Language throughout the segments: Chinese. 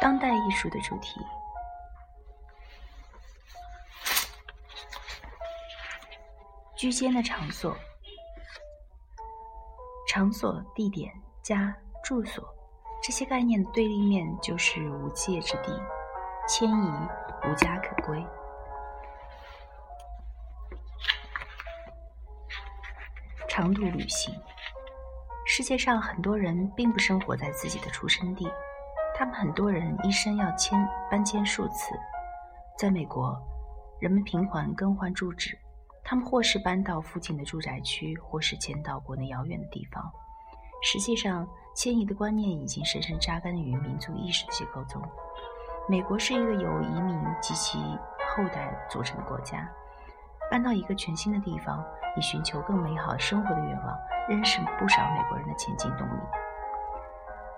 当代艺术的主题。居间的场所，场所、地点、家、住所，这些概念的对立面就是无界之地，迁移无家可归。长途旅行，世界上很多人并不生活在自己的出生地，他们很多人一生要迁搬迁数次。在美国，人们频繁更换住址。他们或是搬到附近的住宅区，或是迁到国内遥远的地方。实际上，迁移的观念已经深深扎根于民族意识的结构中。美国是一个由移民及其后代组成的国家。搬到一个全新的地方，以寻求更美好生活的愿望，仍是不少美国人的前进动力。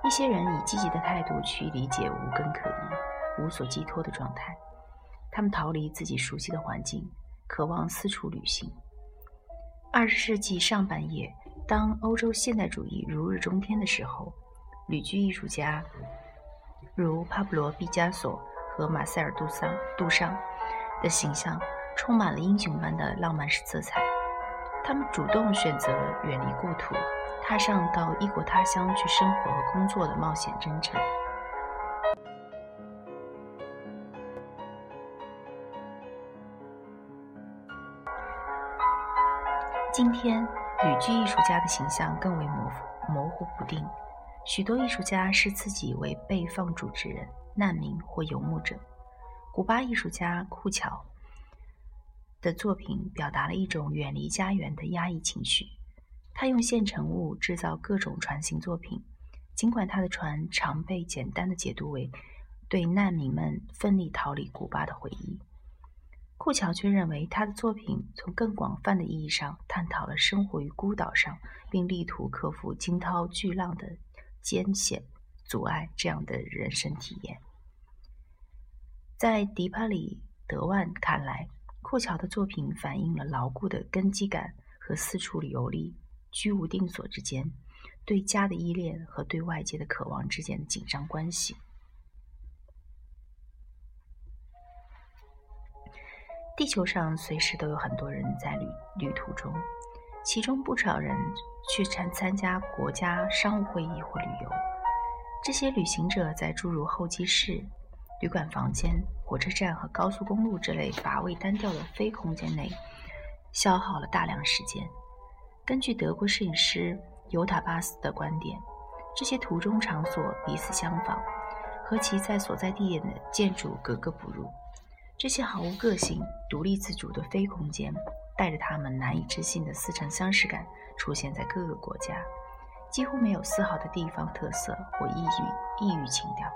一些人以积极的态度去理解无根可依、无所寄托的状态，他们逃离自己熟悉的环境。渴望四处旅行。二十世纪上半叶，当欧洲现代主义如日中天的时候，旅居艺术家如帕布罗·毕加索和马塞尔·杜桑、杜尚的形象充满了英雄般的浪漫式色彩。他们主动选择远离故土，踏上到异国他乡去生活和工作的冒险征程。今天，旅居艺术家的形象更为模糊模糊不定。许多艺术家视自己为被放逐之人、难民或游牧者。古巴艺术家库乔的作品表达了一种远离家园的压抑情绪。他用现成物制造各种船型作品，尽管他的船常被简单的解读为对难民们奋力逃离古巴的回忆。库乔却认为，他的作品从更广泛的意义上探讨了生活于孤岛上，并力图克服惊涛巨浪的艰险阻碍这样的人生体验。在迪帕里德万看来，库乔的作品反映了牢固的根基感和四处游历、居无定所之间对家的依恋和对外界的渴望之间的紧张关系。地球上随时都有很多人在旅旅途中，其中不少人去参参加国家商务会议或旅游。这些旅行者在诸如候机室、旅馆房间、火车站和高速公路这类乏味单调的非空间内消耗了大量时间。根据德国摄影师尤塔巴斯的观点，这些途中场所彼此相仿，和其在所在地点的建筑格格不入。这些毫无个性、独立自主的非空间，带着他们难以置信的似曾相识感，出现在各个国家，几乎没有丝毫的地方特色或异域异域情调。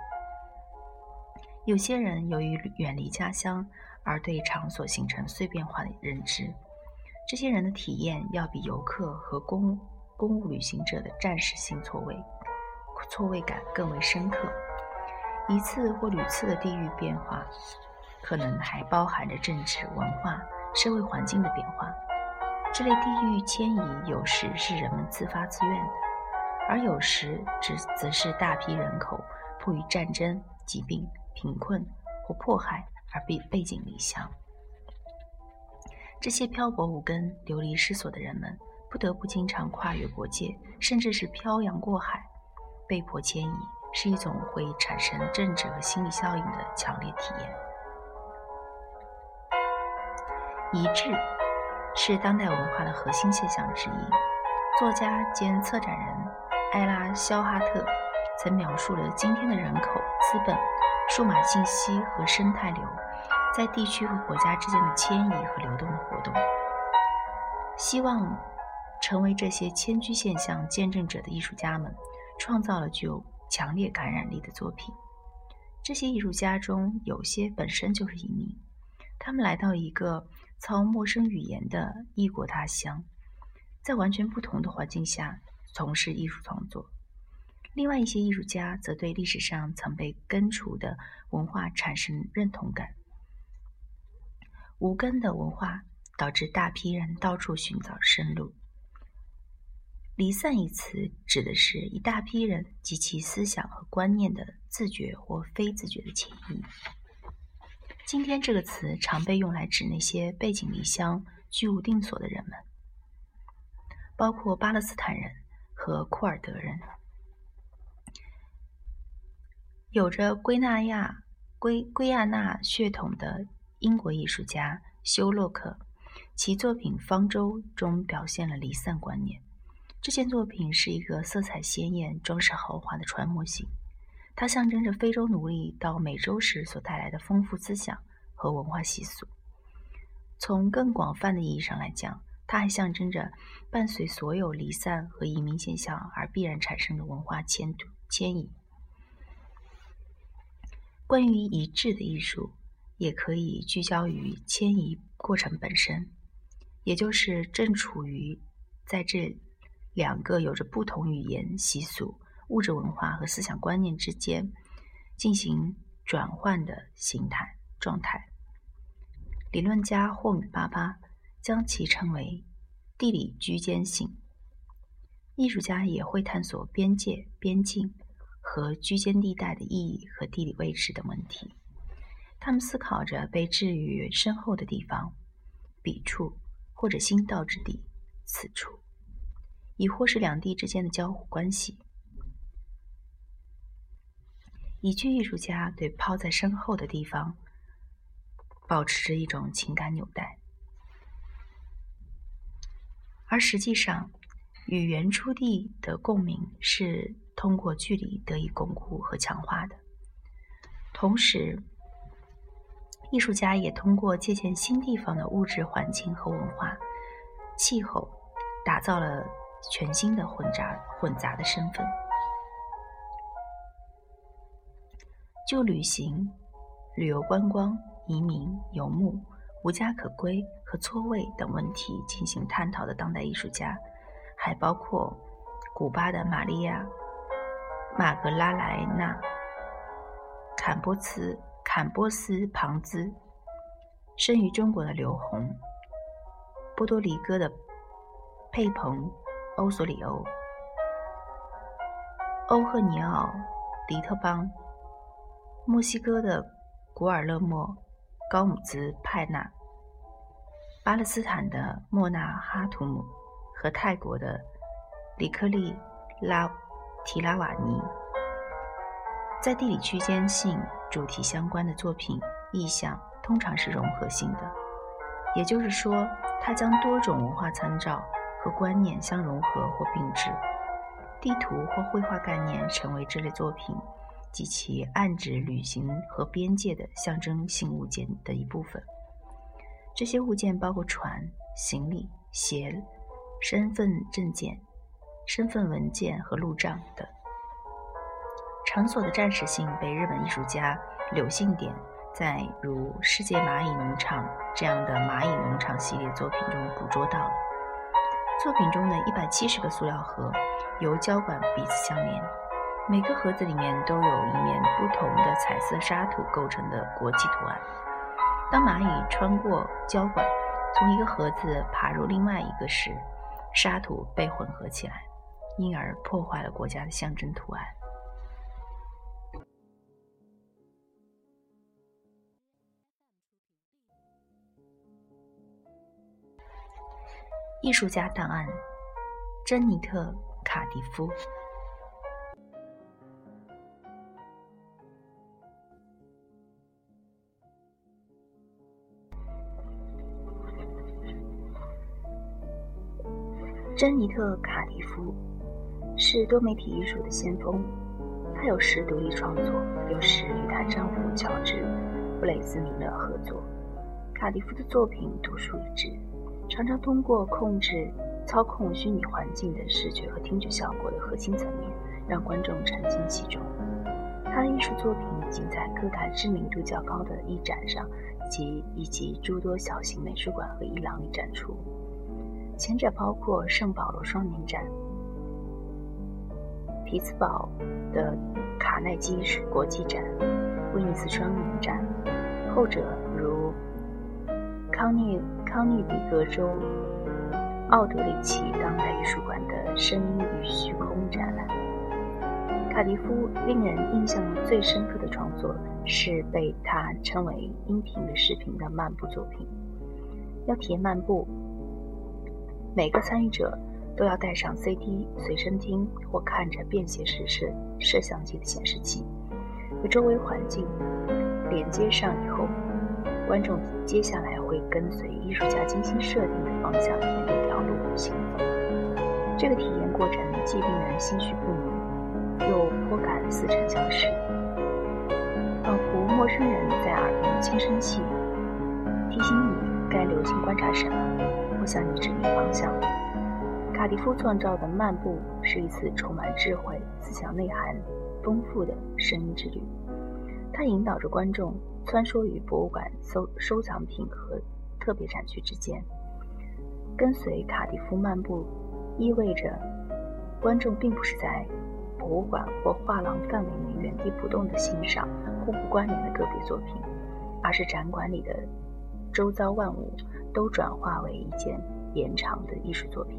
有些人由于远离家乡，而对场所形成碎片化的认知。这些人的体验要比游客和公公务旅行者的暂时性错位错位感更为深刻。一次或屡次的地域变化。可能还包含着政治、文化、社会环境的变化。这类地域迁移有时是人们自发自愿的，而有时只则是大批人口迫于战争、疾病、贫困或迫害而被背井离乡。这些漂泊无根、流离失所的人们，不得不经常跨越国界，甚至是漂洋过海，被迫迁移，是一种会产生政治和心理效应的强烈体验。一致是当代文化的核心现象之一。作家兼策展人艾拉·肖哈特曾描述了今天的人口、资本、数码信息和生态流在地区和国家之间的迁移和流动的活动。希望成为这些迁居现象见证者的艺术家们，创造了具有强烈感染力的作品。这些艺术家中有些本身就是移民，他们来到一个。操陌生语言的异国他乡，在完全不同的环境下从事艺术创作。另外一些艺术家则对历史上曾被根除的文化产生认同感。无根的文化导致大批人到处寻找生路。离散一词指的是一大批人及其思想和观念的自觉或非自觉的迁移。今天这个词常被用来指那些背井离乡、居无定所的人们，包括巴勒斯坦人和库尔德人。有着圭纳亚、圭圭亚那血统的英国艺术家休洛克，其作品《方舟》中表现了离散观念。这件作品是一个色彩鲜艳、装饰豪华的船模型，它象征着非洲奴隶到美洲时所带来的丰富思想和文化习俗。从更广泛的意义上来讲，它还象征着伴随所有离散和移民现象而必然产生的文化迁迁移。关于一致的艺术，也可以聚焦于迁移过程本身，也就是正处于在这。两个有着不同语言、习俗、物质文化和思想观念之间进行转换的形态状态。理论家霍米巴巴将其称为地理居间性。艺术家也会探索边界、边境和居间地带的意义和地理位置等问题。他们思考着被置于身后的地方、彼处或者新到之地、此处。亦或是两地之间的交互关系。一句艺术家对抛在身后的地方保持着一种情感纽带，而实际上与原初地的共鸣是通过距离得以巩固和强化的。同时，艺术家也通过借鉴新地方的物质环境和文化、气候，打造了。全新的混杂混杂的身份，就旅行、旅游观光、移民、游牧、无家可归和错位等问题进行探讨的当代艺术家，还包括古巴的玛利亚·马格拉莱纳、坎波茨坎波斯庞兹，生于中国的刘洪，波多黎各的佩蓬。欧索里欧、欧赫尼奥、迪特邦、墨西哥的古尔勒莫、高姆兹派纳、巴勒斯坦的莫纳哈图姆和泰国的里克利拉提拉瓦尼，在地理区间性主题相关的作品意象通常是融合性的，也就是说，它将多种文化参照。和观念相融合或并置，地图或绘画概念成为这类作品及其暗指旅行和边界的象征性物件的一部分。这些物件包括船、行李、鞋、身份证件、身份文件和路障等。场所的暂时性被日本艺术家柳信典在如《世界蚂蚁农场》这样的蚂蚁农场系列作品中捕捉到了。作品中的一百七十个塑料盒由胶管彼此相连，每个盒子里面都有一面不同的彩色沙土构成的国际图案。当蚂蚁穿过胶管，从一个盒子爬入另外一个时，沙土被混合起来，因而破坏了国家的象征图案。艺术家档案：珍妮特·卡迪夫。珍妮特·卡迪夫是多媒体艺术的先锋，她有时独立创作，有时与她丈夫乔治·布雷斯米勒合作。卡迪夫的作品独树一帜。常常通过控制、操控虚拟环境的视觉和听觉效果的核心层面，让观众沉浸其中。他的艺术作品已经在各大知名度较高的艺展上及以及诸多小型美术馆和艺廊里展出。前者包括圣保罗双年展、匹兹堡的卡耐基国际展、威尼斯双年展；后者如康涅。康涅狄格州奥德里奇当代艺术馆的“声音与虚空”展览。卡迪夫令人印象最深刻的创作是被他称为“音频的视频”的漫步作品。要体验漫步，每个参与者都要带上 CD 随身听或看着便携式摄摄像机的显示器，和周围环境连接上以后，观众接下来会跟随艺术家精心设定的方向沿一条路行走。这个体验过程既令人心绪不宁，又颇感似曾相识，仿佛陌生人在耳边轻声细语，提醒你。该留心观察什么，或向你指明方向。卡迪夫创造的漫步是一次充满智慧、思想内涵丰富的声音之旅。它引导着观众穿梭于博物馆收收藏品和特别展区之间。跟随卡迪夫漫步，意味着观众并不是在博物馆或画廊范围内原地不动地欣赏互不关联的个别作品，而是展馆里的。周遭万物都转化为一件延长的艺术作品，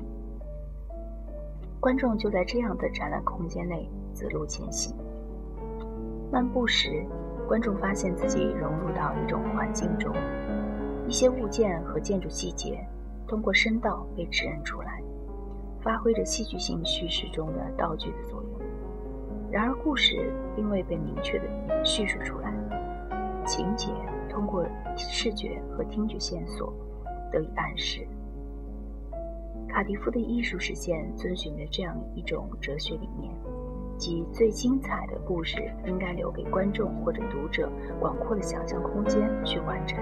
观众就在这样的展览空间内择路前行。漫步时，观众发现自己融入到一种环境中，一些物件和建筑细节通过声道被指认出来，发挥着戏剧性叙事中的道具的作用。然而，故事并未被明确的叙述出来，情节。通过视觉和听觉线索得以暗示。卡迪夫的艺术实践遵循着这样一种哲学理念，即最精彩的故事应该留给观众或者读者广阔的想象空间去完成。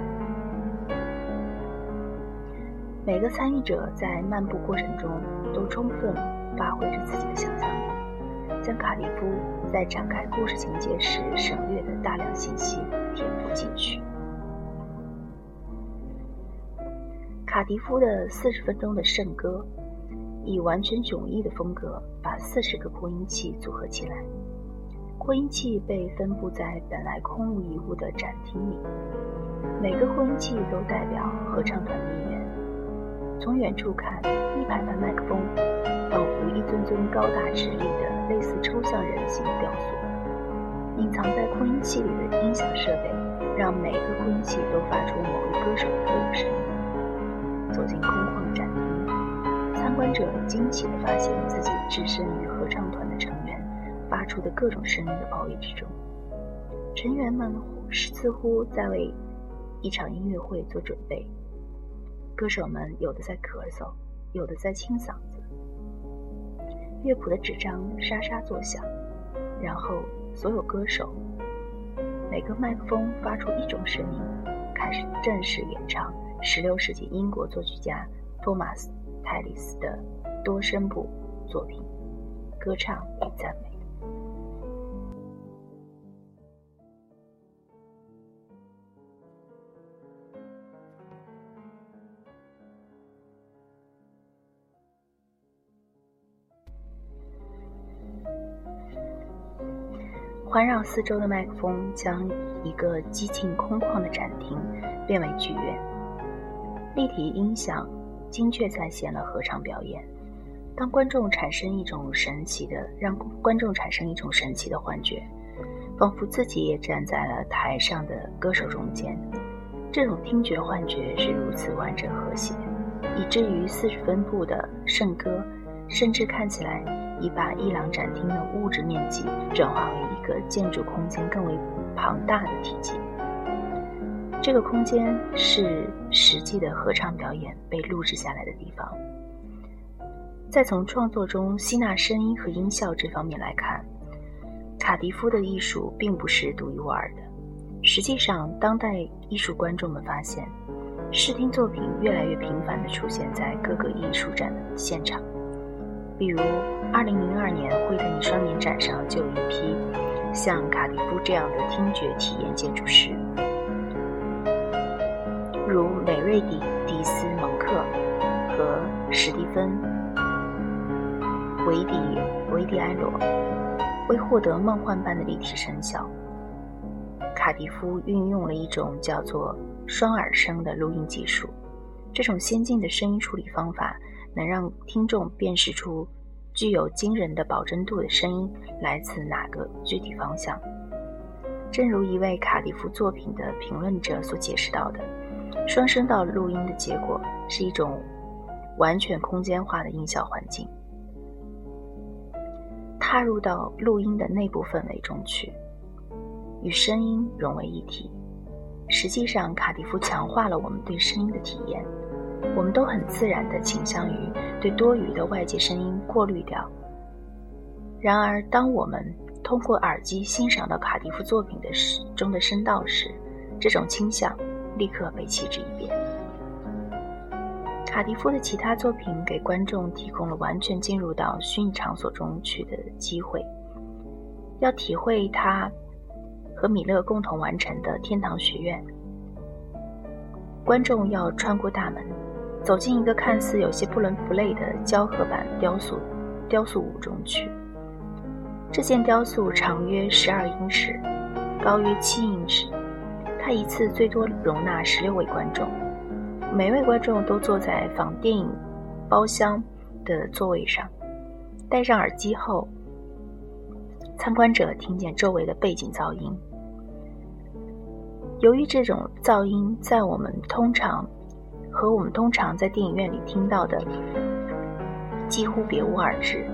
每个参与者在漫步过程中都充分发挥着自己的想象力，将卡迪夫在展开故事情节时省略的大量信息填补进去。卡迪夫的四十分钟的圣歌，以完全迥异的风格把四十个扩音器组合起来。扩音器被分布在本来空无一物的展厅里，每个扩音器都代表合唱团的一员。从远处看，一排排麦克风仿佛一尊尊高大直立的类似抽象人形雕塑。隐藏在扩音器里的音响设备，让每个扩音器都发出某一歌手的歌声。走进空旷的展厅，参观者惊奇地发现自己置身于合唱团的成员发出的各种声音的包围之中。成员们似乎在为一场音乐会做准备。歌手们有的在咳嗽，有的在清嗓子。乐谱的纸张沙沙作响，然后所有歌手每个麦克风发出一种声音，开始正式演唱。十六世纪英国作曲家托马斯·泰利斯的多声部作品《歌唱与赞美》，环绕四周的麦克风将一个寂静空旷的展厅变为剧院。立体音响精确再现了合唱表演。当观众产生一种神奇的，让观众产生一种神奇的幻觉，仿佛自己也站在了台上的歌手中间。这种听觉幻觉是如此完整和谐，以至于四十分部的圣歌，甚至看起来已把伊朗展厅的物质面积转化为一个建筑空间更为庞大的体积。这个空间是实际的合唱表演被录制下来的地方。再从创作中吸纳声音和音效这方面来看，卡迪夫的艺术并不是独一无二的。实际上，当代艺术观众们发现，视听作品越来越频繁地出现在各个艺术展的现场。比如，2002年惠特尼双年展上就有一批像卡迪夫这样的听觉体验建筑师。如美瑞迪迪斯蒙克和史蒂芬维迪维迪埃罗，为获得梦幻般的立体声效，卡迪夫运用了一种叫做双耳声的录音技术。这种先进的声音处理方法能让听众辨识出具有惊人的保真度的声音来自哪个具体方向。正如一位卡迪夫作品的评论者所解释到的，双声道录音的结果是一种完全空间化的音效环境，踏入到录音的内部氛围中去，与声音融为一体。实际上，卡迪夫强化了我们对声音的体验。我们都很自然地倾向于对多余的外界声音过滤掉。然而，当我们通过耳机欣赏到卡迪夫作品的时中的声道时，这种倾向立刻被弃之一边。卡迪夫的其他作品给观众提供了完全进入到虚拟场所中去的机会。要体会他和米勒共同完成的《天堂学院》，观众要穿过大门。走进一个看似有些不伦不类的胶合板雕塑雕塑屋中去。这件雕塑长约十二英尺，高约七英尺。一次最多容纳十六位观众，每位观众都坐在仿电影包厢的座位上。戴上耳机后，参观者听见周围的背景噪音。由于这种噪音在我们通常和我们通常在电影院里听到的几乎别无二致，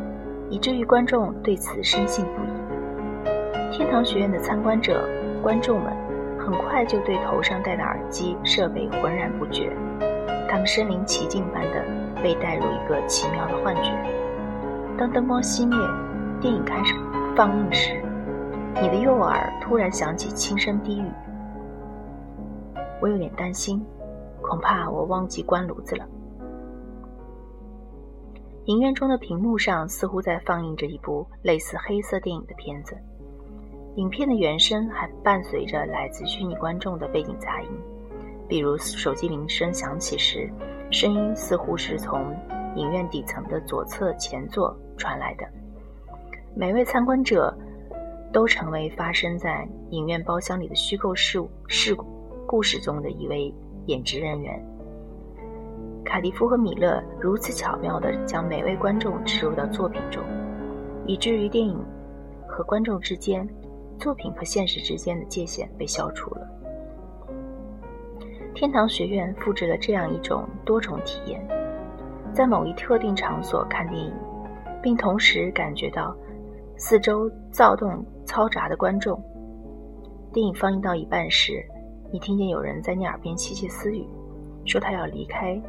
以至于观众对此深信不疑。天堂学院的参观者、观众们很快就对头上戴的耳机设备浑然不觉，他们身临其境般的被带入一个奇妙的幻觉。当灯光熄灭，电影开始放映时，你的右耳突然响起轻声低语：“我有点担心。”恐怕我忘记关炉子了。影院中的屏幕上似乎在放映着一部类似黑色电影的片子，影片的原声还伴随着来自虚拟观众的背景杂音，比如手机铃声响起时，声音似乎是从影院底层的左侧前座传来的。每位参观者都成为发生在影院包厢里的虚构事物事故故事中的一位。演职人员卡迪夫和米勒如此巧妙地将每位观众植入到作品中，以至于电影和观众之间、作品和现实之间的界限被消除了。天堂学院复制了这样一种多重体验：在某一特定场所看电影，并同时感觉到四周躁动嘈杂的观众。电影放映到一半时。你听见有人在你耳边窃窃私语，说他要离开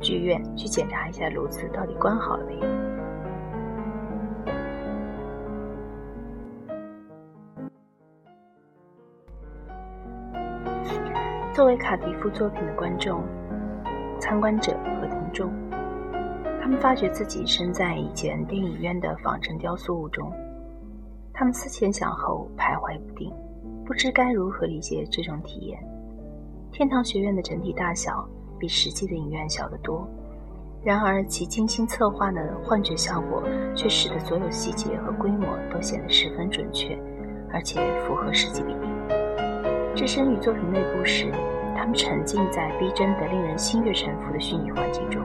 剧院去检查一下炉子到底关好了没有。作为卡迪夫作品的观众、参观者和听众，他们发觉自己身在一间电影院的仿真雕塑物中，他们思前想后，徘徊不定。不知该如何理解这种体验。天堂学院的整体大小比实际的影院小得多，然而其精心策划的幻觉效果却使得所有细节和规模都显得十分准确，而且符合实际比例。置身于作品内部时，他们沉浸在逼真的、令人心悦诚服的虚拟环境中。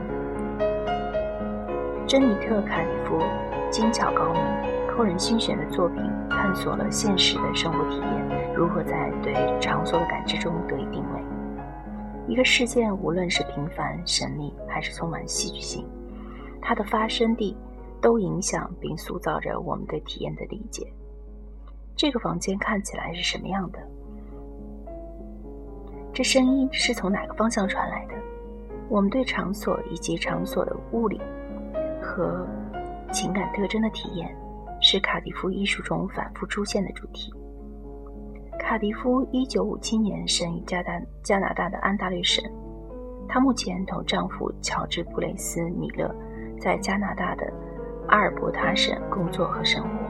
珍妮特·卡里夫精巧高明、扣人心弦的作品，探索了现实的生活体验。如何在对场所的感知中得以定位？一个事件，无论是平凡、神秘，还是充满戏剧性，它的发生地都影响并塑造着我们对体验的理解。这个房间看起来是什么样的？这声音是从哪个方向传来的？我们对场所以及场所的物理和情感特征的体验，是卡迪夫艺术中反复出现的主题。卡迪夫1957年生于加拿加拿大的安大略省，她目前同丈夫乔治·布雷斯·米勒在加拿大的阿尔伯塔省工作和生活。